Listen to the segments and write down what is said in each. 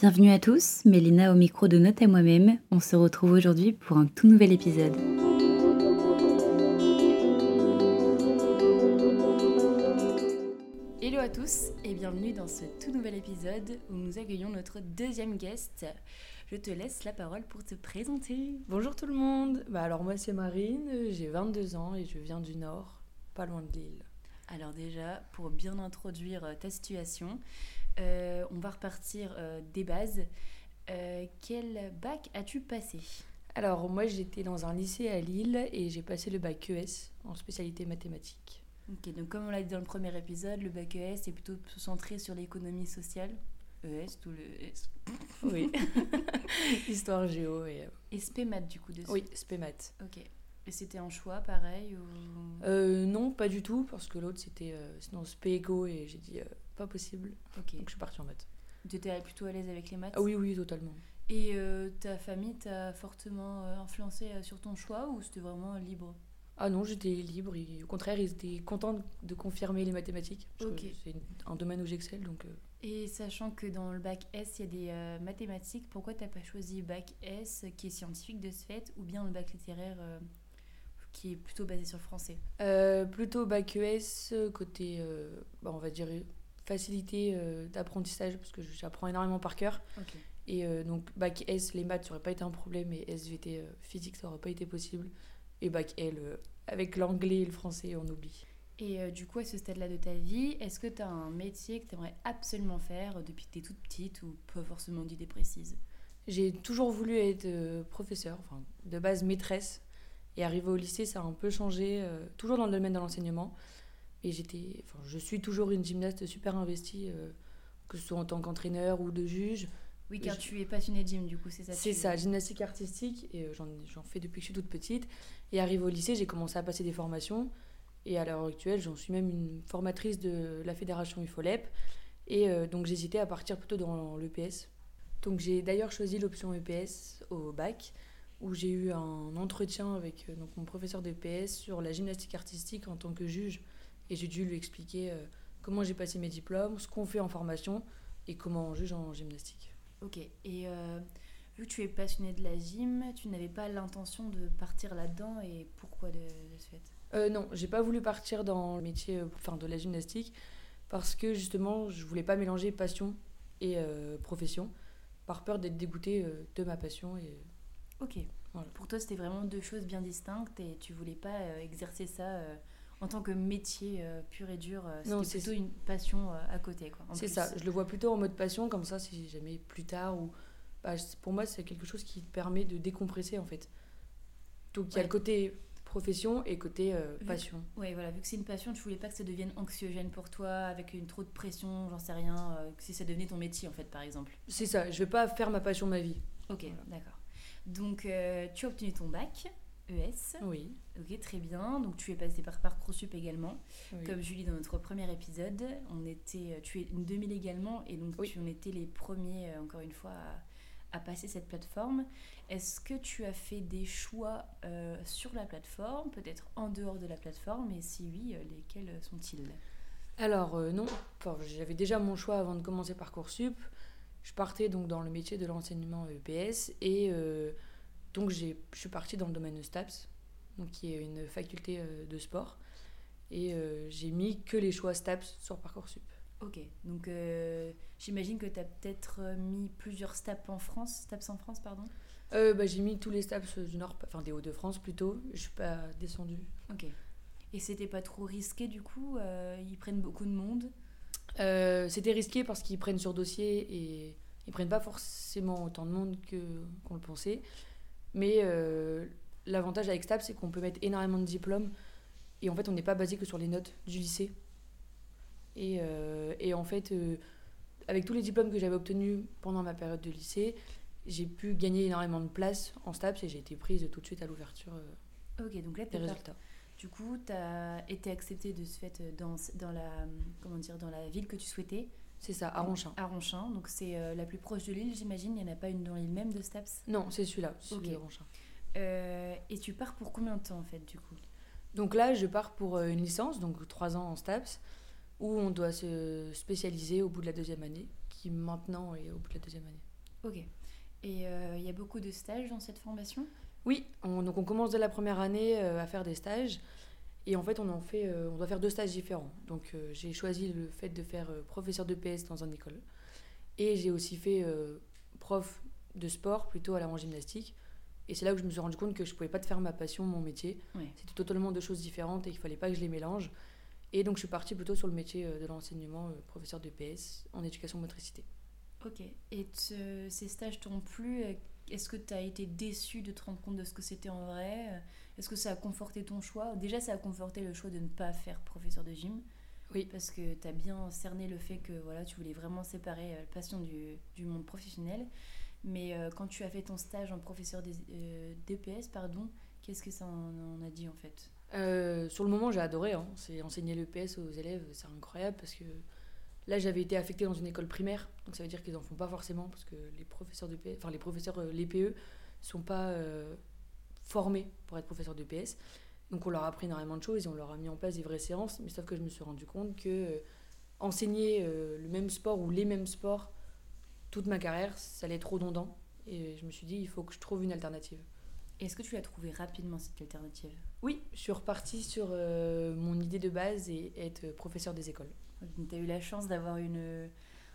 Bienvenue à tous, Mélina au micro de Note à moi-même. On se retrouve aujourd'hui pour un tout nouvel épisode. Hello à tous et bienvenue dans ce tout nouvel épisode où nous accueillons notre deuxième guest. Je te laisse la parole pour te présenter. Bonjour tout le monde. Bah alors moi c'est Marine, j'ai 22 ans et je viens du Nord, pas loin de Lille. Alors déjà, pour bien introduire ta situation, euh, on va repartir euh, des bases. quel bac as-tu passé? Alors moi j'étais dans un lycée à Lille et j'ai passé le bac ES en spécialité mathématiques. Ok, donc comme on l'a dit dans le premier épisode, le bac ES est plutôt centré sur l'économie sociale. ES, tout le ES. Oui. Histoire géo et... Et spémat du coup dessus Oui, spémat. Ok. Et c'était un choix pareil ou... Euh, non, pas du tout, parce que l'autre c'était euh, sinon spégo et j'ai dit euh, pas possible. Ok. Donc je suis partie en maths. Tu étais plutôt à l'aise avec les maths Ah oui, oui, totalement. Et euh, ta famille t'a fortement euh, influencé euh, sur ton choix ou c'était vraiment libre? Ah non, j'étais libre. et au contraire, ils étaient contents de confirmer les mathématiques. Parce Ok. que c'est un domaine où j'excelle, donc... Et sachant que dans le bac S, il y a des euh, mathématiques, pourquoi t'as pas choisi bac S qui est scientifique de ce fait ou bien le bac littéraire euh, qui est plutôt basé sur le français? Euh, plutôt bac ES, côté, bah, on va dire, facilité euh, d'apprentissage, parce que j'apprends énormément par cœur. Et euh, donc, bac S, les maths, ça aurait pas été un problème, et SVT, euh, physique, ça aurait pas été possible. Et bac L, avec l'anglais et le français, on oublie. Et du coup, à ce stade-là de ta vie, est-ce que tu as un métier que tu aimerais absolument faire depuis que tu es toute petite ou pas forcément d'idée précise J'ai toujours voulu être professeur, enfin, de base maîtresse. Et arrivé au lycée, ça a un peu changé, toujours dans le domaine de l'enseignement. Et j'étais, enfin, je suis toujours une gymnaste super investie, euh, que ce soit en tant qu'entraîneur ou de juge. Oui, car Je- tu es passionnée de gym, du coup, c'est ça C'est tu- ça, gymnastique artistique, et euh, j'en fais depuis que je suis toute petite. Et arrivé au lycée, j'ai commencé à passer des formations. Et à l'heure actuelle, j'en suis même une formatrice de la fédération UFOLEP. Et euh, donc j'hésitais à partir plutôt dans l'EPS. Donc j'ai d'ailleurs choisi l'option EPS au bac, où j'ai eu un entretien avec donc, mon professeur d'EPS sur la gymnastique artistique en tant que juge. Et j'ai dû lui expliquer euh, comment j'ai passé mes diplômes, ce qu'on fait en formation et comment on juge en gymnastique. Ok, et euh, vu que tu es passionnée de la gym, tu n'avais pas l'intention de partir là-dedans et pourquoi de, de ce fait? Euh, non, j'ai pas voulu partir dans le métier euh, enfin, de la gymnastique parce que justement, je voulais pas mélanger passion et euh, profession par peur d'être dégoûtée euh, de ma passion. Et... Ok. Voilà. Pour toi, c'était vraiment deux choses bien distinctes et tu voulais pas exercer ça en tant que métier euh, pur et dur. euh, c'est plutôt une passion euh, à côté. C'est ça, je le vois plutôt en mode passion, comme ça, si jamais plus tard ou. Bah, pour moi, c'est quelque chose qui te permet de décompresser en fait. Donc il y a Ouais. le côté profession et côté euh, passion. Ouais, voilà, vu que c'est une passion, tu voulais pas que ça devienne anxiogène pour toi, avec une trop de pression, j'en sais rien, euh, que si ça devenait ton métier en fait, par exemple. C'est ça, je vais pas faire ma passion ma vie. Ok, Voilà. d'accord. Donc, euh, tu as obtenu ton bac, ES. Oui. Ok, très bien. Donc, tu es passé par Parcoursup également. oui. Comme Julie dans notre premier épisode, on était, euh, tu es une 2000 également, et donc Oui. tu en étais les premiers, euh, encore une fois, à, à passer cette plateforme. Est-ce que tu as fait des choix euh, sur la plateforme, peut-être en dehors de la plateforme, et si oui, lesquels sont-ils? Alors euh, non, Enfin, j'avais déjà mon choix avant de commencer Parcoursup. Je partais donc dans le métier de l'enseignement EPS et euh, donc je suis partie dans le domaine de STAPS, donc qui est une faculté euh, de sport. Et euh, j'ai mis que les choix STAPS sur Parcoursup. Ok, donc euh, j'imagine que tu as peut-être mis plusieurs STAPS en France, STAPS en France, pardon? Euh, bah, j'ai mis tous les STAPS du Nord, enfin des Hauts-de-France plutôt. Je suis pas descendue. Ok. Et c'était pas trop risqué du coup euh, Ils prennent beaucoup de monde? C'était risqué parce qu'ils prennent sur dossier et ils prennent pas forcément autant de monde qu'on le pensait. Mais euh, l'avantage avec STAPS, c'est qu'on peut mettre énormément de diplômes et en fait, on n'est pas basé que sur les notes du lycée. Et, euh, et en fait, euh, avec tous les diplômes que j'avais obtenus pendant ma période de lycée, j'ai pu gagner énormément de place en STAPS et j'ai été prise tout de suite à l'ouverture euh, Ok, donc là, des résultats. du coup, tu as été accepté de ce fait dans, dans, la, comment dire, dans la ville que tu souhaitais, C'est ça, à Ronchin. à Ronchin. Donc c'est euh, la plus proche de l'île, j'imagine. Il n'y en a pas une dans l'île même de STAPS. Non, c'est celui-là, celui Ok. de Ronchin. Euh, et tu pars pour combien de temps en fait, du coup? Donc là, je pars pour euh, une licence, donc trois ans en STAPS, où on doit se spécialiser au bout de la deuxième année, qui maintenant est au bout de la deuxième année. Ok. Et euh, il y a beaucoup de stages dans cette formation? Oui, on, donc on commence dès la première année à faire des stages. Et en fait, on en fait, euh, on doit faire deux stages différents. Donc euh, j'ai choisi le fait de faire euh, professeur de PS dans une école. Et j'ai aussi fait prof de sport, plutôt à la en gymnastique. Et c'est là que je me suis rendu compte que je pouvais pas faire ma passion, mon métier. Ouais. C'était totalement deux choses différentes et il fallait pas que je les mélange. Et donc je suis partie plutôt sur le métier de l'enseignement, professeur de PS en éducation motricité. Ok. Et te- ces stages t'ont plu? Est-ce que tu as été déçu de te rendre compte de ce que c'était en vrai? Est-ce que ça a conforté ton choix? Déjà, ça a conforté le choix de ne pas faire professeur de gym. Oui. Parce que tu as bien cerné le fait que voilà, tu voulais vraiment séparer euh, la passion du, du monde professionnel. Mais euh, quand tu as fait ton stage en professeur des, euh, DPS, pardon, qu'est-ce que ça en, en a dit en fait? Euh, sur le moment, j'ai adoré. hein. C'est enseigner le PS aux élèves, c'est incroyable parce que là, j'avais été affectée dans une école primaire, donc ça veut dire qu'ils en font pas forcément parce que les professeurs de PS, enfin les professeurs, les PE, sont pas formés pour être professeurs de PS. Donc on leur a appris énormément de choses et on leur a mis en place des vraies séances. Mais sauf que je me suis rendu compte que euh, enseigner euh, le même sport ou les mêmes sports toute ma carrière, ça allait être redondant. Et je me suis dit, il faut que je trouve une alternative. Est-ce que tu l'as trouvé rapidement cette alternative? Oui, je suis repartie sur euh, mon idée de base et être professeur des écoles. Tu as eu la chance d'avoir une,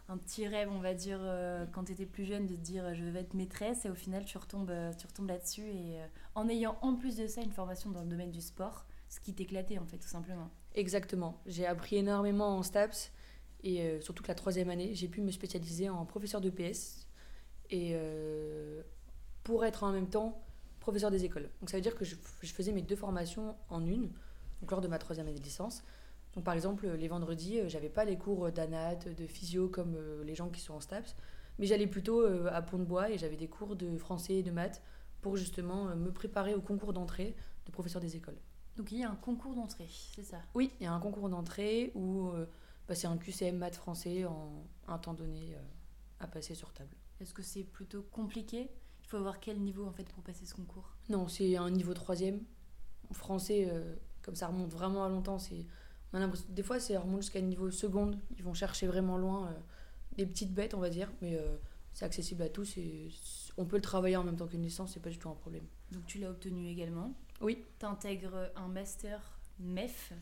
un petit rêve, on va dire, euh, quand tu étais plus jeune, de te dire euh, je vais être maîtresse et au final tu retombes, euh, tu retombes là-dessus et euh, en ayant en plus de ça une formation dans le domaine du sport, ce qui t'éclatait en fait tout simplement. Exactement. J'ai appris énormément en STAPS et euh, surtout que la troisième année, j'ai pu me spécialiser en professeur de PS et pour être en même temps professeur des écoles. Donc ça veut dire que je, je faisais mes deux formations en une, donc lors de ma troisième année de licence. Donc par exemple, les vendredis, euh, j'avais pas les cours d'anat, de physio comme euh, les gens qui sont en STAPS, mais j'allais plutôt euh, à Pont-de-Bois et j'avais des cours de français et de maths pour justement euh, me préparer au concours d'entrée de professeur des écoles. Donc il y a un concours d'entrée, c'est ça? Oui, il y a un concours d'entrée où euh, bah, c'est un QCM maths français en un temps donné euh, à passer sur table. Est-ce que c'est plutôt compliqué? Il faut avoir quel niveau en fait pour passer ce concours? Non, c'est un niveau troisième. En français, euh, comme ça remonte vraiment à longtemps, c'est on a l'impression des fois ça remonte jusqu'à un niveau seconde. Ils vont chercher vraiment loin euh, des petites bêtes, on va dire, mais euh, c'est accessible à tous et on peut le travailler en même temps qu'une licence, c'est pas du tout un problème. Donc tu l'as obtenu également. Oui. Tu intègres un master MEF,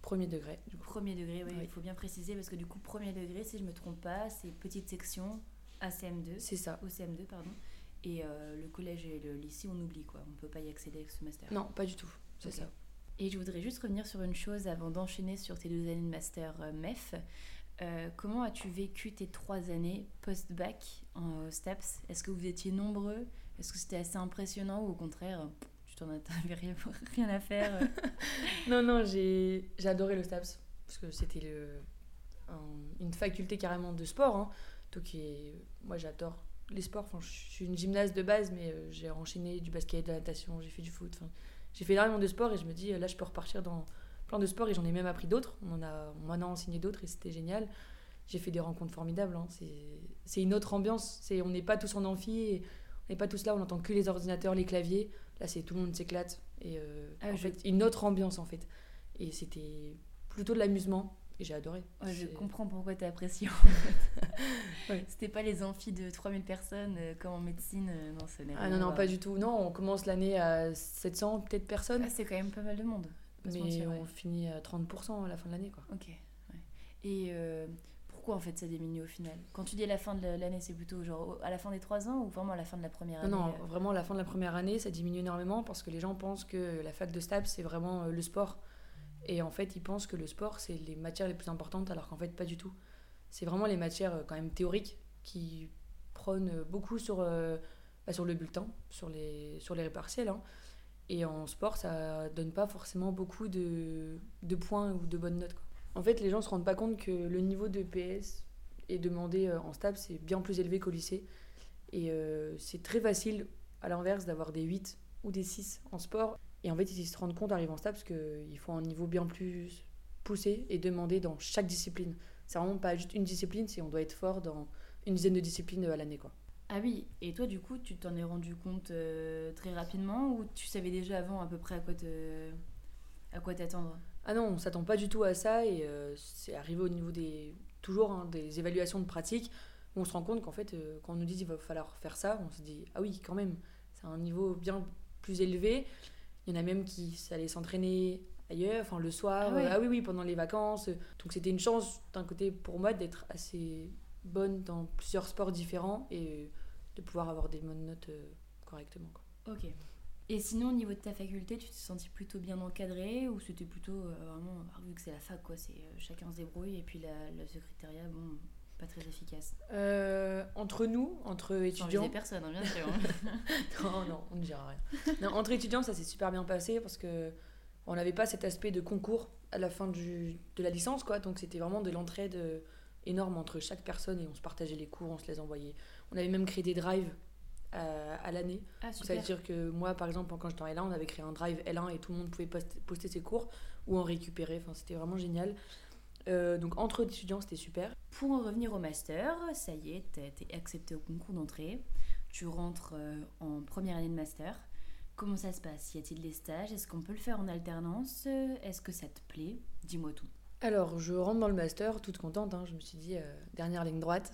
Premier degré. Du coup. premier degré, oui, Oui. il faut bien préciser parce que du coup premier degré, si je me trompe pas, c'est petite section ACM2. C'est ça. au CM2 pardon et euh, le collège et le lycée on oublie quoi on peut pas y accéder avec ce master Non, pas du tout. C'est ça. Et je voudrais juste revenir sur une chose avant d'enchaîner sur tes deux années de master euh, MEF Euh, comment as-tu vécu tes trois années post-bac en euh, STAPS Est-ce que vous étiez nombreux? Est-ce que c'était assez impressionnant ou au contraire, tu t'en t'avais rien, à faire? Non, non, j'ai adoré le STAPS parce que c'était une faculté carrément de sport. Hein. Donc, moi, j'adore les sports. Enfin, je suis une gymnaste de base, mais j'ai enchaîné du basket, de la natation, j'ai fait du foot. J'ai fait énormément de sport et je me dis, là, je peux repartir dans plein de sports et j'en ai même appris d'autres. On en a, on m'en a enseigné d'autres et c'était génial. J'ai fait des rencontres formidables. hein. C'est- C'est une autre ambiance. C'est- On n'est pas tous en amphi, et on n'est pas tous là, on n'entend que les ordinateurs, les claviers. Là, c'est tout le monde s'éclate. Et euh, Ah, en je- fait, une autre ambiance en fait. Et c'était plutôt de l'amusement et j'ai adoré. Ouais, Je comprends pourquoi tu apprécié. Ouais. C'était pas les amphis de 3000 personnes euh, comme en médecine. euh, non, n'est Ah non, non, pas du tout. Non, on commence l'année à 700 peut-être personnes, Ah, c'est quand même pas mal de monde. mais mentir, ouais. on finit à 30% à la fin de l'année. quoi. Ok. Et euh, pourquoi en fait ça diminue au final? Quand tu dis à la fin de l'année, c'est plutôt genre à la fin des trois ans ou vraiment à la fin de la première année Non, non, vraiment, à la fin de la première année, ça diminue énormément parce que les gens pensent que la fac de STAPS, c'est vraiment le sport. Et en fait, ils pensent que le sport, c'est les matières les plus importantes, alors qu'en fait, pas du tout. C'est vraiment les matières euh, quand même théoriques qui prônent euh, beaucoup sur, euh, bah, sur le bulletin, sur les, sur les hein. Et en sport, ça donne pas forcément beaucoup de, de points ou de bonnes notes. quoi. En fait, les gens se rendent pas compte que le niveau de PS est demandé en STAPS, c'est bien plus élevé qu'au lycée. Et c'est très facile, à l'inverse, d'avoir des 8 ou des 6 en sport. Et en fait, ils se rendent compte, arrivant en STAPS, qu'il faut un niveau bien plus poussé et demandé dans chaque discipline. C'est vraiment pas juste une discipline, c'est on doit être fort dans une dizaine de disciplines à l'année. quoi. Ah oui, et toi du coup, tu t'en es rendu compte euh, très rapidement ou tu savais déjà avant à peu près à quoi te à quoi t'attendre? Ah non, on s'attend pas du tout à ça et euh, c'est arrivé au niveau des toujours hein, des évaluations de pratique. où on se rend compte qu'en fait, euh, quand on nous dit il va falloir faire ça, on se dit ah oui, quand même, c'est un niveau bien plus élevé. Il y en a même qui allaient s'entraîner ailleurs, enfin le soir, Ah ouais. euh, ah oui, oui, pendant les vacances. Donc c'était une chance d'un côté pour moi d'être assez bonne dans plusieurs sports différents et de pouvoir avoir des bonnes notes euh, correctement. quoi. Ok. Et sinon, au niveau de ta faculté, tu t'es senti plutôt bien encadré ou c'était plutôt euh, vraiment, alors, vu que c'est la fac, quoi, c'est euh, chacun se débrouille et puis la, le secrétariat, bon, pas très efficace. Euh, entre nous, entre Sans étudiants, viser personne, hein, bien sûr. non, non, on ne dira rien. Non, entre étudiants, ça s'est super bien passé parce que on n'avait pas cet aspect de concours à la fin du, de la licence, quoi. Donc c'était vraiment de l'entraide euh, énorme entre chaque personne et on se partageait les cours, on se les envoyait. On avait même créé des drives à, à l'année. Ah, Ça veut dire que moi, par exemple, quand j'étais en L1, on avait créé un drive L1 et tout le monde pouvait poster, poster ses cours ou en récupérer. Enfin, c'était vraiment génial. Euh, donc entre étudiants, c'était super. Pour en revenir au master, ça y est, t'as été accepté au concours d'entrée. Tu rentres euh, en première année de master. Comment ça se passe? Y a-t-il des stages? Est-ce qu'on peut le faire en alternance? Est-ce que ça te plaît? Dis-moi tout. Alors, je rentre dans le master, toute contente. hein. Je me suis dit, euh, dernière ligne droite.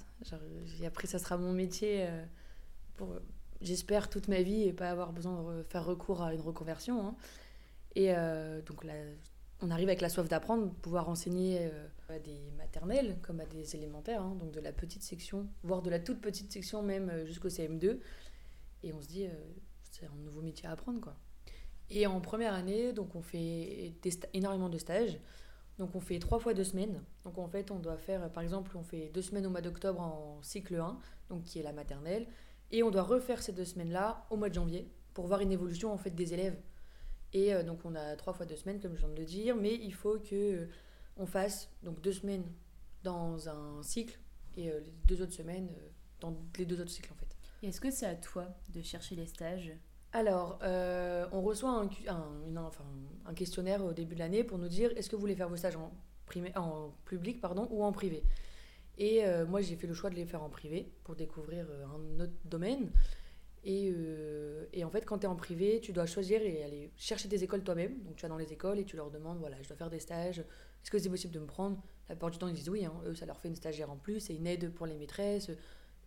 J'ai appris ça sera mon métier pour, j'espère, toute ma vie et pas avoir besoin de re- faire recours à une reconversion. hein. Et donc là, on arrive avec la soif d'apprendre, pouvoir enseigner euh, à des maternelles comme à des élémentaires, hein, donc de la petite section, voire de la toute petite section même euh, jusqu'au CM2. Et on se dit, euh, c'est un nouveau métier à apprendre, quoi. Et en première année, donc on fait énormément de stages. Donc on fait trois fois deux semaines. Donc en fait, on doit faire, par exemple, on fait deux semaines au mois d'octobre en cycle 1, donc qui est la maternelle, et on doit refaire ces deux semaines-là au mois de janvier pour voir une évolution en fait des élèves. Et euh, donc on a trois fois deux semaines, comme je viens de le dire, mais il faut que euh, on fasse donc deux semaines dans un cycle et euh, les deux autres semaines dans les deux autres cycles en fait. Et Est-ce que c'est à toi de chercher les stages? Alors, on reçoit un, un- une- enfin, un questionnaire au début de l'année pour nous dire est-ce que vous voulez faire vos stages en, primé- en public pardon, ou en privé? Et moi, j'ai fait le choix de les faire en privé pour découvrir un autre domaine. Et, euh, et en fait, quand tu es en privé, tu dois choisir et aller chercher des écoles toi-même. Donc, tu vas dans les écoles et tu leur demandes voilà, je dois faire des stages. Est-ce que c'est possible de me prendre? La plupart du temps, ils disent oui. hein. Eux, ça leur fait une stagiaire en plus. C'est une aide pour les maîtresses.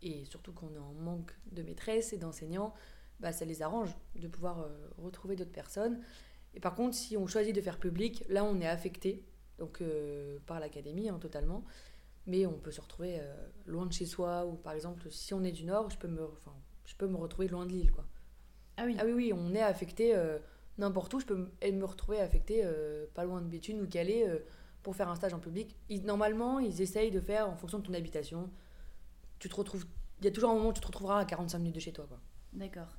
Et surtout qu'on est en manque de maîtresses et d'enseignants bah, ça les arrange de pouvoir euh, retrouver d'autres personnes. Et par contre, si on choisit de faire public, là, on est affecté donc, euh, par l'académie hein, totalement. Mais on peut se retrouver loin de chez soi, ou par exemple, si on est du Nord, je peux me, je peux me retrouver loin de l'île. Quoi. Ah oui. Ah oui, oui, on est affecté euh, n'importe où. Je peux me, et me retrouver affecté euh, pas loin de Béthune ou Calais euh, pour faire un stage en public. Ils- normalement, ils essayent de faire en fonction de ton habitation. Tu te retrouves. Il y a toujours un moment où tu te retrouveras à 45 minutes de chez toi. Quoi. D'accord.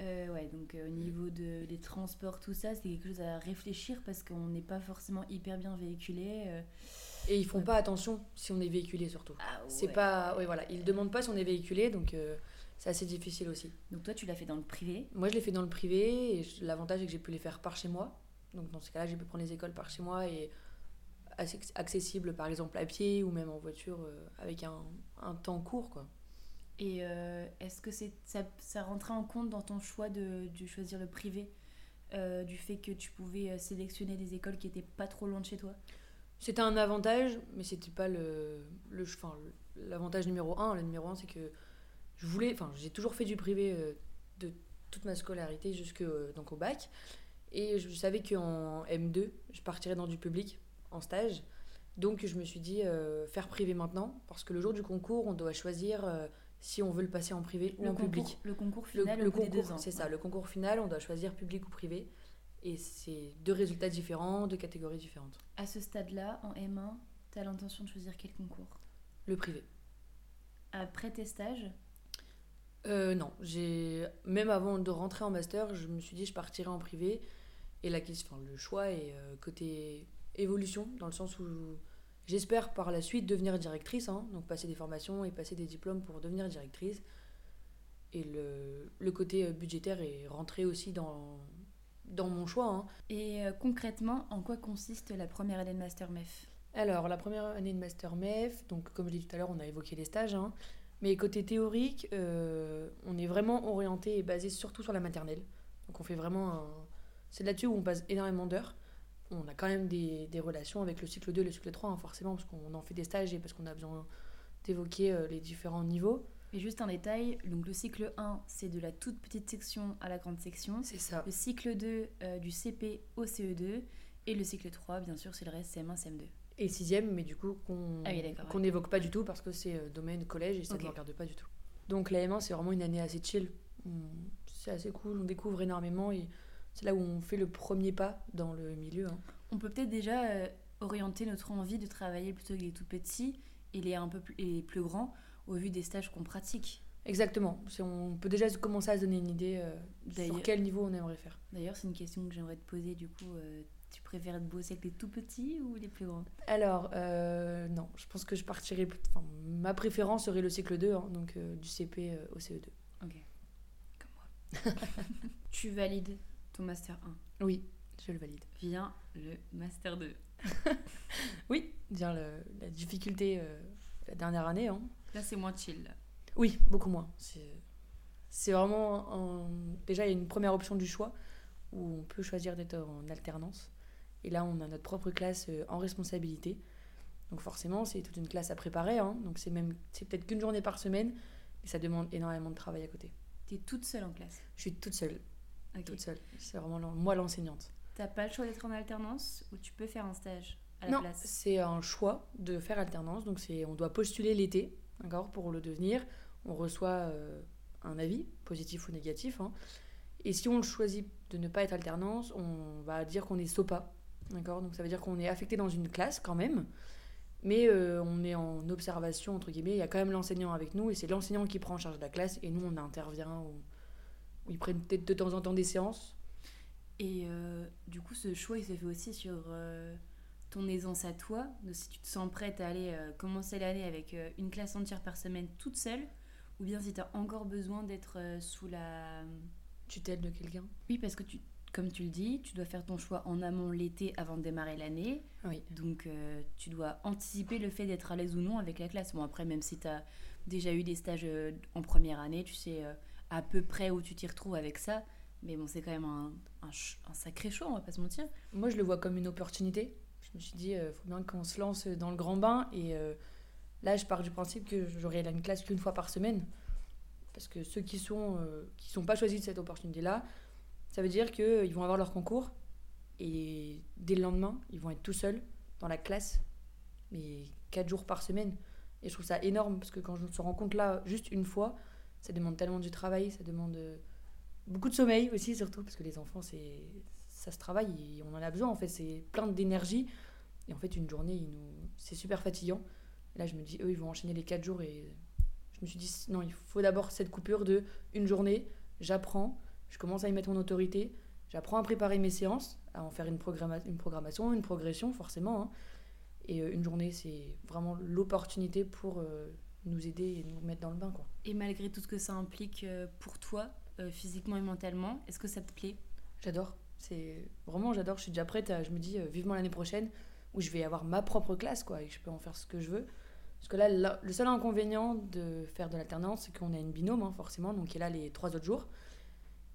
Ouais, donc au niveau de, des transports, tout ça, c'est quelque chose à réfléchir parce qu'on n'est pas forcément hyper bien véhiculé. Et ils font Ouais. pas attention si on est véhiculé surtout. Ah C'est ouais. pas. Oui, voilà. Ils demandent pas si on est véhiculé, donc c'est assez difficile aussi. Donc toi, tu l'as fait dans le privé. Moi, je l'ai fait dans le privé, et l'avantage est que j'ai pu les faire par chez moi. Donc, dans ce cas-là, j'ai pu prendre les écoles par chez moi et assez accessible, par exemple, à pied ou même en voiture euh, avec un, un temps court, quoi. Et euh, est-ce que c'est ça, ça rentrait en compte dans ton choix de, de choisir le privé euh, du fait que tu pouvais sélectionner des écoles qui étaient pas trop loin de chez toi? C'était un avantage, mais c'était pas le, le, enfin, l'avantage numéro un. Le numéro un, c'est que je voulais, enfin, j'ai toujours fait du privé euh, de toute ma scolarité jusque euh, donc au bac, et je savais qu'en M2, je partirais dans du public en stage. Donc je me suis dit euh, faire privé maintenant, parce que le jour du concours, on doit choisir euh, si on veut le passer en privé ou en concours, public. le concours final le concours, c'est ça, Ouais. le concours final, on doit choisir public ou privé. Et c'est deux résultats différents, deux catégories différentes. À ce stade-là, en M1, tu as l'intention de choisir quel concours? Le privé. Après tes stages? Euh, non, j'ai même avant de rentrer en master, je me suis dit je partirais en privé et la question, enfin, le choix est euh, côté évolution dans le sens où j'espère par la suite devenir directrice, hein, donc passer des formations et passer des diplômes pour devenir directrice. Et le, le côté euh, budgétaire est rentré aussi dans, dans mon choix. hein. Et euh, concrètement, en quoi consiste la première année de Master MEF? Alors, la première année de Master MEF, donc comme je l'ai dit tout à l'heure, on a évoqué les stages. hein. Mais côté théorique, euh, on est vraiment orienté et basé surtout sur la maternelle. Donc on fait vraiment un... C'est là-dessus où on passe énormément d'heures. On a quand même des, des relations avec le cycle 2 et le cycle 3, hein, forcément, parce qu'on en fait des stages et parce qu'on a besoin d'évoquer euh, les différents niveaux. Et juste un détail, donc le cycle 1, c'est de la toute petite section à la grande section. C'est ça. Le cycle 2, euh, du CP au CE2. Et le cycle 3, bien sûr, c'est le reste CM1, CM2. Et sixième, mais du coup qu'on Ah oui, n'évoque pas du tout parce que c'est euh, domaine collège et ça ne Ok. nous regarde pas du tout. Donc la M1, c'est vraiment une année assez chill. C'est assez cool, on découvre énormément et c'est là où on fait le premier pas dans le milieu. hein. On peut peut-être déjà euh, orienter notre envie de travailler plutôt avec les tout petits et les un peu plus, et plus grands au vu des stages qu'on pratique. Exactement. On peut déjà commencer à se donner une idée euh, sur quel niveau on aimerait faire. D'ailleurs, c'est une question que j'aimerais te poser du coup. euh, tu préfères bosser avec les tout petits ou les plus grands? Alors, euh, non, je pense que je partirais. plus- Enfin, ma préférence serait le cycle 2, hein, donc euh, du CP euh, au CE2. Ok. Comme moi. tu valides ton master 1. Oui, je le valide. Vient le master 2. Oui, dire le- la difficulté euh, la dernière année. hein. Là, c'est moins chill. là. Oui, beaucoup moins. C'est c'est vraiment. un- Déjà, il y a une première option du choix où on peut choisir d'être en alternance. Et là, on a notre propre classe euh, en responsabilité. Donc, forcément, c'est toute une classe à préparer. hein. Donc, c'est même c'est peut-être qu'une journée par semaine, mais ça demande énormément de travail à côté. T'es toute seule en classe? Je suis toute seule. Toute seule. C'est vraiment moi l'enseignante. T'as pas le choix d'être en alternance ou tu peux faire un stage à la Non, place? c'est un choix de faire alternance. Donc, c'est on doit postuler l'été, d'accord, pour le devenir. On reçoit euh, un avis, positif ou négatif. hein. Et si on choisit de ne pas être alternance, on va dire qu'on est SOPA, d'accord. Donc, ça veut dire qu'on est affecté dans une classe quand même, mais euh, on est en observation entre guillemets. Il y a quand même l'enseignant avec nous et c'est l'enseignant qui prend en charge de la classe et nous on intervient ou, ils prennent peut-être de temps en temps des séances. Et euh, du coup, ce choix, il se fait aussi sur euh, ton aisance à toi. Donc, si tu te sens prête à aller commencer l'année avec une classe entière par semaine toute seule, ou bien si tu as encore besoin d'être sous la... Tutelle de quelqu'un. Oui, parce que tu, comme tu le dis, tu dois faire ton choix en amont l'été avant de démarrer l'année. Oui. Donc, euh, tu dois anticiper le fait d'être à l'aise ou non avec la classe. Bon, après, même si tu as déjà eu des stages euh, en première année, tu sais euh, à peu près où tu t'y retrouves avec ça. Mais bon, c'est quand même un, un ch- un sacré choix, on va pas se mentir. Moi, je le vois comme une opportunité. Je me suis dit, il faut bien qu'on se lance dans le grand bain. Et là, je pars du principe que j'aurai une classe qu'une fois par semaine. Parce que ceux qui sont qui sont pas choisis de cette opportunité-là, ça veut dire qu'ils vont avoir leur concours. Et dès le lendemain, ils vont être tout seuls dans la classe, mais quatre jours par semaine. Et je trouve ça énorme, parce que quand je me rends compte là, juste une fois, ça demande tellement du travail, ça demande euh, beaucoup de sommeil aussi, surtout, parce que les enfants, c'est ça se travaille et on en a besoin en fait c'est plein d'énergie et en fait une journée nous c'est super fatigant là je me dis eux ils vont enchaîner les quatre jours et je me suis dit non il faut d'abord cette coupure de une journée j'apprends je commence à y mettre mon autorité j'apprends à préparer mes séances à en faire une, programma- une programmation une progression forcément hein. et euh, une journée c'est vraiment l'opportunité pour euh, nous aider et nous mettre dans le bain quoi Et malgré tout ce que ça implique euh, pour toi, euh, physiquement et mentalement, est-ce que ça te plaît? J'adore. C'est vraiment j'adore. Je suis déjà prête. À, je me dis euh, vivement l'année prochaine où je vais avoir ma propre classe quoi et que je peux en faire ce que je veux. Parce que là, là, le seul inconvénient de faire de l'alternance, c'est qu'on a une binôme hein, forcément, donc qui est là les trois autres jours.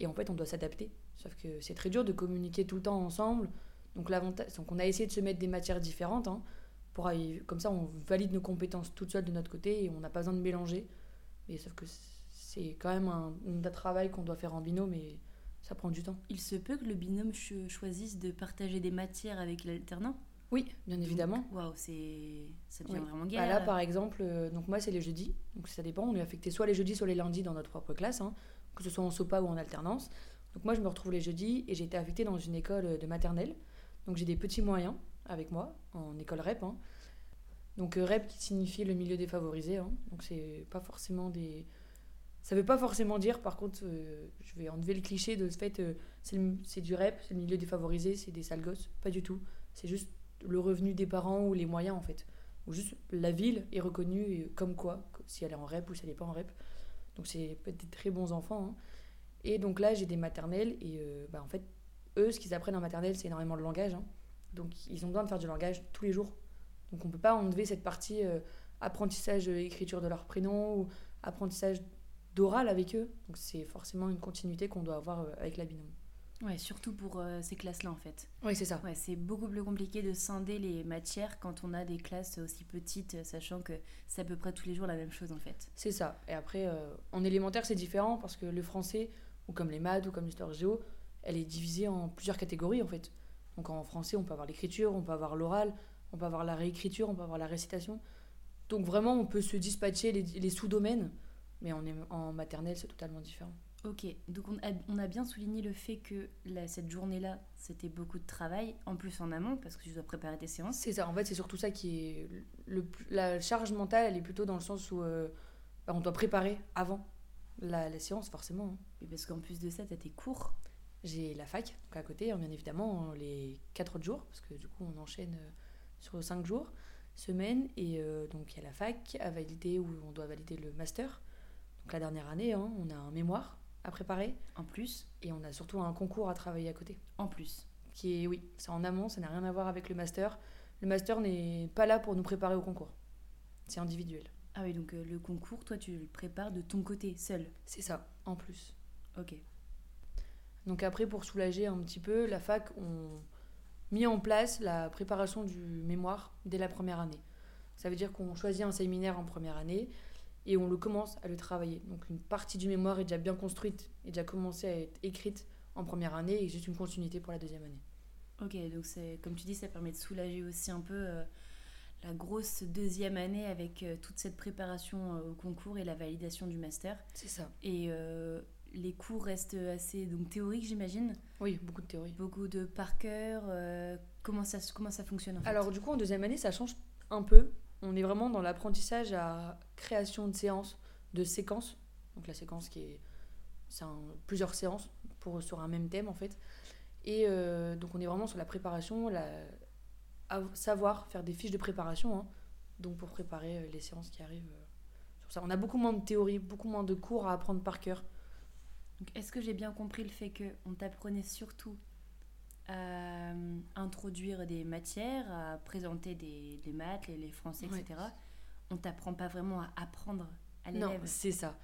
Et en fait, on doit s'adapter. Sauf que c'est très dur de communiquer tout le temps ensemble. Donc l'avantage, donc on a essayé de se mettre des matières différentes. hein, pour comme ça, on valide nos compétences toutes seules de notre côté et on n'a pas besoin de mélanger. Mais sauf que c'est quand même un, un travail qu'on doit faire en binôme et ça prend du temps. Il se peut que le binôme cho- choisisse de partager des matières avec l'alternant? Oui, bien évidemment. Waouh, c'est ça devient Oui. vraiment Bah galère. là, par exemple, euh, donc moi, c'est les jeudis. Donc ça dépend. On est affecté soit les jeudis, soit les lundis dans notre propre classe, hein, que ce soit en SOPA ou en alternance. Donc moi, je me retrouve les jeudis et j'ai été affectée dans une école de maternelle. Donc j'ai des petits moyens avec moi en école REP. hein. Donc euh, REP qui signifie le milieu défavorisé. hein. Donc c'est pas forcément des. Ça veut pas forcément dire, par contre, euh, je vais enlever le cliché de ce fait, euh, c'est du REP, c'est le milieu défavorisé, c'est des sales gosses. Pas du tout. C'est juste le revenu des parents ou les moyens en fait. Ou juste la ville est reconnue comme quoi, si elle est en REP ou si elle n'est pas en REP. Donc c'est des très bons enfants. hein. Et donc là, j'ai des maternelles et euh, bah, en fait, eux, ce qu'ils apprennent en maternelle, c'est énormément de langage. hein. Donc ils ont besoin de faire du langage tous les jours. Donc on peut pas enlever cette partie euh, apprentissage euh, écriture de leur prénom ou apprentissage d'oral avec eux. Donc c'est forcément une continuité qu'on doit avoir avec la binôme. Ouais, surtout pour euh, ces classes-là en fait. Oui, c'est ça. Ouais, c'est beaucoup plus compliqué de scinder les matières quand on a des classes aussi petites, sachant que c'est à peu près tous les jours la même chose en fait. C'est ça. Et après, euh, en élémentaire, c'est différent parce que le français, ou comme les maths, ou comme l'histoire géo, elle est divisée en plusieurs catégories en fait. Donc en français, on peut avoir l'écriture, on peut avoir l'oral, on peut avoir la réécriture, on peut avoir la récitation. Donc vraiment, on peut se dispatcher les, les sous-domaines, mais en, en maternelle, c'est totalement différent. Ok, donc on a, on a bien souligné le fait que la- cette journée-là, c'était beaucoup de travail, en plus en amont, parce que tu dois préparer tes séances. C'est ça, en fait, c'est surtout ça qui est. Le, la charge mentale, elle est plutôt dans le sens où euh, bah, on doit préparer avant la, la séance, forcément. hein. Et parce qu'en plus de ça, tu as tes cours. J'ai la fac, donc à côté, hein, bien évidemment, les 4 autres jours, parce que du coup, on enchaîne euh, sur 5 jours, semaine, et euh, donc il y a la fac à valider, où on doit valider le master. Donc la dernière année, hein, on a un mémoire à préparer, En plus, et on a surtout un concours à travailler à côté. en plus. Qui est, oui, c'est en amont, ça n'a rien à voir avec le master. Le master n'est pas là pour nous préparer au concours. C'est individuel. Ah oui, donc euh, le concours, toi, tu le prépares de ton côté, seul. C'est ça, en plus. Ok. Donc après, pour soulager un petit peu, la fac ont mis en place la préparation du mémoire dès la première année. Ça veut dire qu'on choisit un séminaire en première année et on le commence à le travailler. Donc une partie du mémoire est déjà bien construite, est déjà commencée à être écrite en première année et juste une continuité pour la deuxième année. Ok, donc c'est comme tu dis, ça permet de soulager aussi un peu euh, la grosse deuxième année avec euh, toute cette préparation euh, au concours et la validation du master. C'est ça. Et les cours restent assez donc théoriques, j'imagine. Oui, beaucoup de théorie. Beaucoup de par cœur. comment ça comment ça fonctionne en fait? Alors du coup, en deuxième année, ça change un peu. On est vraiment dans l'apprentissage à création de séances, de séquences. Donc la séquence qui est, c'est plusieurs séances pour sur un même thème en fait. Et euh, donc on est vraiment sur la préparation, la, à savoir faire des fiches de préparation. hein. donc pour préparer euh, les séances qui arrivent. euh, sur ça, on a beaucoup moins de théorie, beaucoup moins de cours à apprendre par cœur. Est-ce que j'ai bien compris le fait que on t'apprenait surtout à introduire des matières, à présenter des, les maths, les, les français, Ouais. On t'apprend pas vraiment à apprendre à Non, l'élève. c'est ça.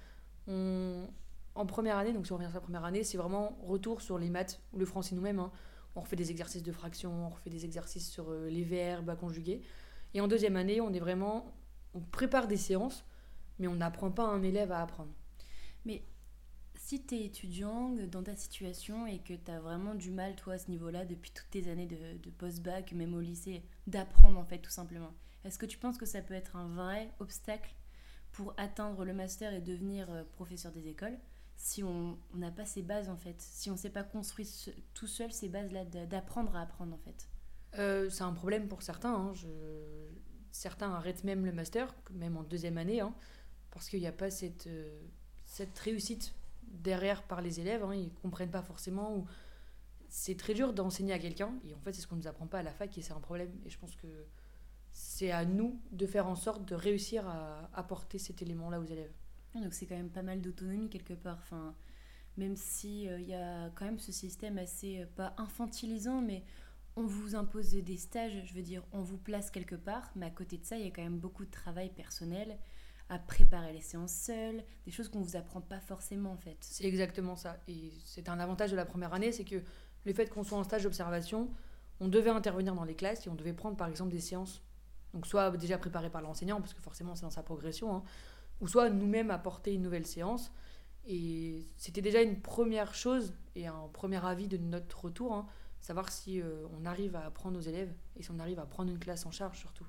On... En première année, donc si on revient sur la première année, c'est vraiment retour sur les maths ou le français nous-mêmes. hein. On refait des exercices de fraction, on refait des exercices sur euh, les verbes à conjuguer. Et en deuxième année, on est vraiment. On prépare des séances, mais on n'apprend pas un élève à apprendre. Si tu es étudiant dans ta situation et que tu as vraiment du mal, toi, à ce niveau-là, depuis toutes tes années de, de post-bac, même au lycée, d'apprendre, en fait, tout simplement, est-ce que tu penses que ça peut être un vrai obstacle pour atteindre le master et devenir euh, professeur des écoles si on n'a pas ces bases, en fait Si on ne s'est pas construit tout seul ces bases-là d'apprendre à apprendre, en fait? Euh, c'est un problème pour certains. hein. Certains arrêtent même le master, même en deuxième année, hein, parce qu'il n'y a pas cette, euh, cette réussite derrière par les élèves. hein. Ils ne comprennent pas forcément. Ou... C'est très dur d'enseigner à quelqu'un, et en fait, c'est ce qu'on ne nous apprend pas à la fac, et c'est un problème. Et je pense que c'est à nous de faire en sorte de réussir à apporter cet élément-là aux élèves. Donc c'est quand même pas mal d'autonomie quelque part. Enfin, même si il y a quand même ce système assez euh, pas infantilisant, mais on vous impose des stages. Je veux dire, on vous place quelque part, mais à côté de ça, il y a quand même beaucoup de travail personnel à préparer les séances seules, des choses qu'on vous apprend pas forcément en fait. C'est exactement ça. Et c'est un avantage de la première année, c'est que le fait qu'on soit en stage d'observation, on devait intervenir dans les classes et on devait prendre par exemple des séances. Donc soit déjà préparées par l'enseignant, parce que forcément c'est dans sa progression, hein, ou soit nous-mêmes apporter une nouvelle séance. Et c'était déjà une première chose et un premier avis de notre retour, hein, savoir si euh, on arrive à apprendre aux élèves et si on arrive à prendre une classe en charge surtout.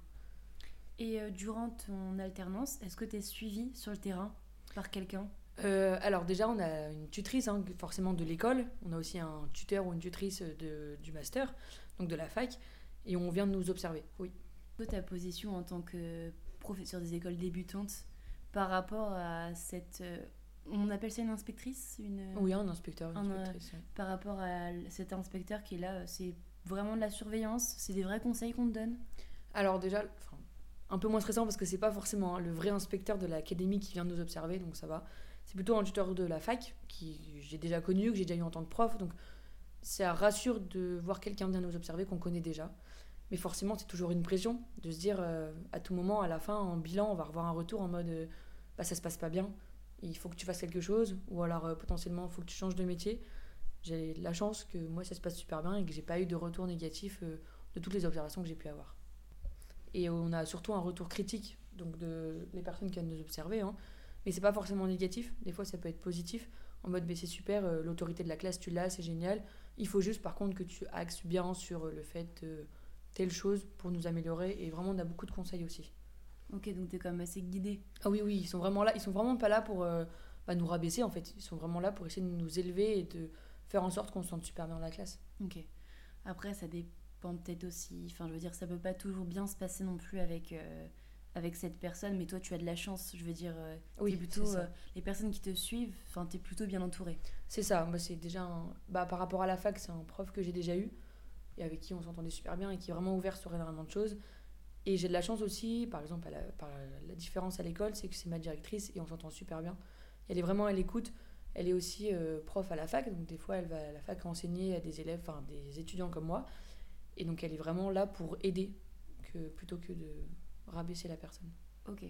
Et euh, durant ton alternance, est-ce que tu es suivi sur le terrain par quelqu'un? Euh, alors déjà, on a une tutrice, hein, forcément de l'école. On a aussi un tuteur ou une tutrice de, du master, donc de la fac. Et on vient de nous observer, oui. Ta position en tant que professeur des écoles débutantes par rapport à cette... euh, on appelle ça une inspectrice une... Oui, un inspecteur, une Un, euh, ouais. Par rapport à cet inspecteur qui est là, euh, c'est vraiment de la surveillance C'est des vrais conseils qu'on te donne? Alors déjà, un peu moins stressant parce que c'est pas forcément hein, le vrai inspecteur de l'académie qui vient nous observer, donc ça va. C'est plutôt un tuteur de la fac qui j'ai déjà connu, que j'ai déjà eu en tant que prof, donc ça rassure de voir quelqu'un venir nous observer qu'on connaît déjà. Mais forcément, c'est toujours une pression de se dire euh, à tout moment, à la fin, en bilan, on va revoir un retour en mode euh, bah, ça se passe pas bien, il faut que tu fasses quelque chose, ou alors euh, potentiellement il faut que tu changes de métier. j'ai la chance que moi ça se passe super bien et que j'ai pas eu de retour négatif euh, de toutes les observations que j'ai pu avoir. Et on a surtout un retour critique donc de les personnes qui viennent nous observer, hein. mais c'est pas forcément négatif. Des fois ça peut être positif en mode c'est super, l'autorité de la classe tu l'as, c'est génial. Il faut juste par contre que tu axes bien sur le fait telle chose pour nous améliorer et vraiment on a beaucoup de conseils aussi. Ok, donc tu es quand même assez guidé. Ah oui, oui, ils sont vraiment là. Ils sont vraiment pas là pour euh, bah, nous rabaisser, en fait. Ils sont vraiment là pour essayer de nous élever et de faire en sorte qu'on se sente super bien dans la classe. Ok. Après, ça dépend peut-être aussi. Enfin, je veux dire, ça peut pas toujours bien se passer non plus avec, euh, avec cette personne, mais toi, tu as de la chance. Je veux dire, euh, Oui, plutôt les personnes qui te suivent, enfin, tu es plutôt bien entouré. C'est ça. Moi, c'est déjà un... bah, par rapport à la fac, c'est un prof que j'ai déjà eu et avec qui on s'entendait super bien et qui est vraiment ouvert sur énormément de choses. Et j'ai de la chance aussi, par exemple, à la, par la différence à l'école, c'est que c'est ma directrice et on s'entend super bien. Elle est vraiment à l'écoute. Elle est aussi euh, prof à la fac, donc des fois elle va à la fac enseigner à des élèves, enfin des étudiants comme moi. Et donc elle est vraiment là pour aider que, plutôt que de rabaisser la personne. Ok.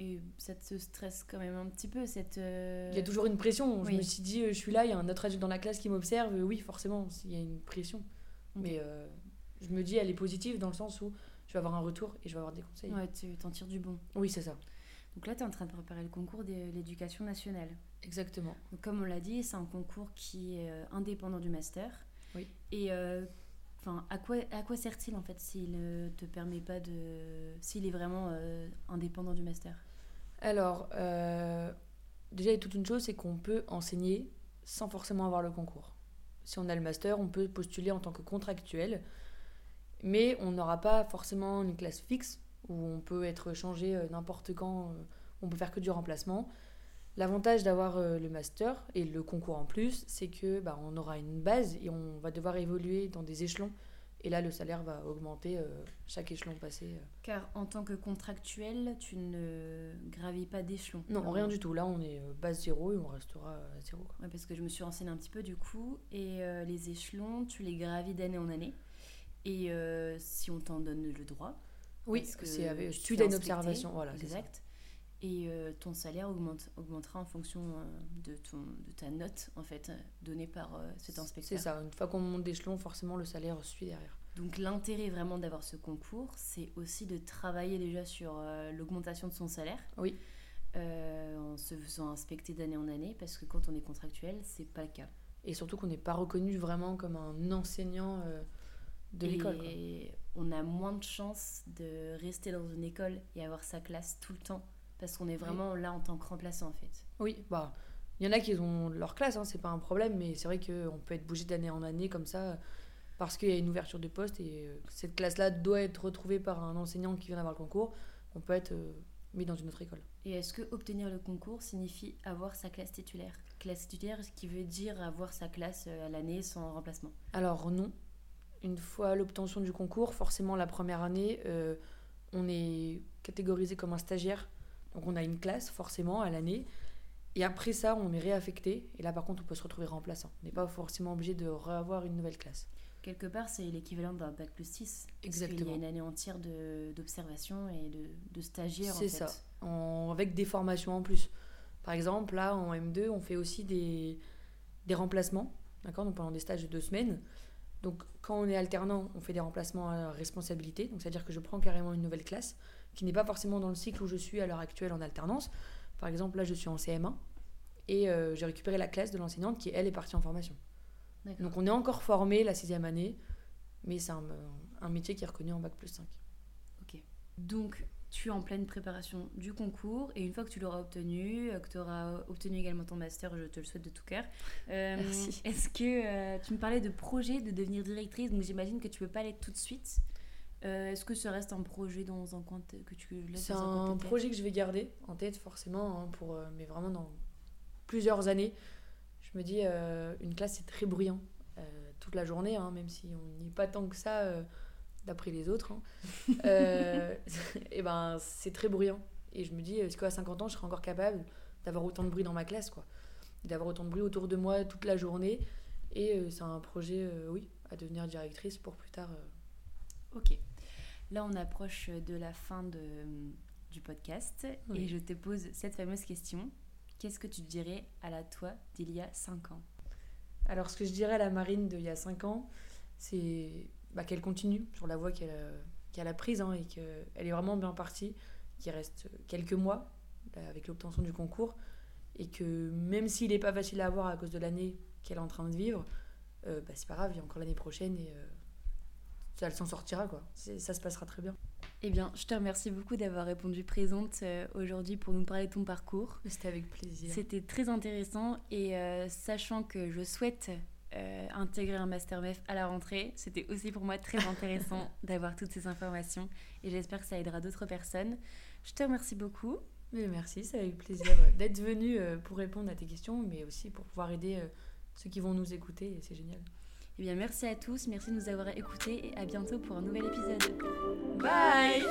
Et ça te stresse quand même un petit peu, cette. euh, Il y a toujours une pression. Je me suis dit, euh, je suis là, il y a un autre adulte dans la classe qui m'observe. Oui, forcément, il y a une pression. Mais euh, je me dis, elle est positive dans le sens où je vais avoir un retour et je vais avoir des conseils. Ouais, tu t'en tires du bon. Oui, c'est ça. Donc là, tu es en train de préparer le concours de l'éducation nationale. Exactement. Donc, comme on l'a dit, c'est un concours qui est euh, indépendant du master. Oui. Et euh, enfin, à quoi, à quoi sert-il en fait s'il ne te permet pas de. s'il est vraiment euh, indépendant du master? Alors, euh, déjà, il y a toute une chose, c'est qu'on peut enseigner sans forcément avoir le concours. Si on a le master, on peut postuler en tant que contractuel, mais on n'aura pas forcément une classe fixe où on peut être changé euh, n'importe quand, euh, on peut faire que du remplacement. L'avantage d'avoir euh, le master et le concours en plus, c'est que bah, on aura une base et on va devoir évoluer dans des échelons. Et là, le salaire va augmenter euh, chaque échelon passé. euh. Car en tant que contractuel, tu ne gravis pas d'échelon. Non, rien du tout. Là, on est euh, base zéro et on restera à zéro. quoi. Ouais, parce que je me suis renseignée un petit peu du coup, et euh, les échelons, tu les gravis d'année en année. Et euh, si on t'en donne le droit, Oui, Parce que c'est avec tu suite fais à une observation. Voilà, exact. Et euh, ton salaire augmente, augmentera en fonction euh, de, ton, de ta note en fait euh, donnée par euh, cet inspecteur. C'est ça. Une fois qu'on monte d'échelon, forcément, le salaire suit derrière. Donc l'intérêt vraiment d'avoir ce concours, c'est aussi de travailler déjà sur l'augmentation de son salaire. Oui. En se faisant inspecter d'année en année, parce que quand on est contractuel, c'est pas le cas. Et surtout qu'on n'est pas reconnu vraiment comme un enseignant de l'école. Et on a moins de chances de rester dans une école et avoir sa classe tout le temps, parce qu'on est vraiment là en tant que remplaçant en fait. Oui, bah, il y en a qui ont leur classe, hein, c'est pas un problème, mais c'est vrai qu'on peut être bougé d'année en année comme ça parce qu'il y a une ouverture de poste et euh, cette classe-là doit être retrouvée par un enseignant qui vient d'avoir le concours. On peut être euh, mis dans une autre école. Et est-ce que obtenir le concours signifie avoir sa classe titulaire? Classe titulaire, ce qui veut dire avoir sa classe euh, à l'année sans remplacement. Alors non. Une fois l'obtention du concours, forcément la première année, euh, on est catégorisé comme un stagiaire. Donc on a une classe forcément à l'année. Et après ça, on est réaffecté. Et là par contre, on peut se retrouver remplaçant. On n'est pas forcément obligé de revoir une nouvelle classe. Quelque part, c'est l'équivalent d'un bac plus 6. Parce qu'il y Exactement. a une année entière d'observation et de, de stagiaires en C'est ça. En- avec des formations en plus. Par exemple, là en M2, on fait aussi des, des remplacements. D'accord? Donc pendant des stages de deux semaines. Donc quand on est alternant, on fait des remplacements à responsabilité. Donc c'est-à-dire que je prends carrément une nouvelle classe qui n'est pas forcément dans le cycle où je suis à l'heure actuelle en alternance. Par exemple, là je suis en CM1 et euh, j'ai récupéré la classe de l'enseignante qui elle est partie en formation. Donc on est encore formé la sixième année, mais c'est un, un métier qui est reconnu en bac plus 5. Donc, tu es en pleine préparation du concours et une fois que tu l'auras obtenu, euh, que tu auras obtenu également ton master, je te le souhaite de tout cœur. euh, Merci. Est-ce que euh, tu me parlais de projet de devenir directrice, donc j'imagine que tu peux pas l'être tout de suite. Euh, Est-ce que ça reste un projet dans un coin de- que tu C'est un projet que je vais garder en tête forcément, hein, pour, euh, mais vraiment dans plusieurs années. Je me dis, euh, une classe c'est très bruyant euh, toute la journée, hein, même si on n'y est pas tant que ça d'après les autres. hein. Euh, et ben c'est très bruyant. Et je me dis, est-ce qu'à 50 ans je serai encore capable d'avoir autant de bruit dans ma classe quoi? Et D'avoir autant de bruit autour de moi toute la journée. Et c'est un projet, oui, à devenir directrice pour plus tard. Ok. Là, on approche de la fin de, du podcast Oui. et je te pose cette fameuse question. Qu'est-ce que tu dirais à la toi d'il y a 5 ans? Alors, ce que je dirais à la Marine d'il y a 5 ans, c'est bah, qu'elle continue sur la voie qu'elle a, prise hein, et qu'elle est vraiment bien partie, qu'il reste quelques mois avec l'obtention du concours et que même s'il n'est pas facile à avoir à cause de l'année qu'elle est en train de vivre, euh, bah, c'est pas grave, il y a encore l'année prochaine et euh, elle s'en sortira quoi. Ça se passera très bien. Eh bien, je te remercie beaucoup d'avoir répondu présente euh, aujourd'hui pour nous parler de ton parcours. C'était avec plaisir. C'était très intéressant et sachant que je souhaite intégrer un master MEF à la rentrée, c'était aussi pour moi très intéressant d'avoir toutes ces informations et j'espère que ça aidera d'autres personnes. Je te remercie beaucoup. Mais merci, ça a eu plaisir d'être venu pour répondre à tes questions, mais aussi pour pouvoir aider ceux qui vont nous écouter et c'est génial. Eh bien, merci à tous, merci de nous avoir écoutés et à bientôt pour un nouvel épisode. Bye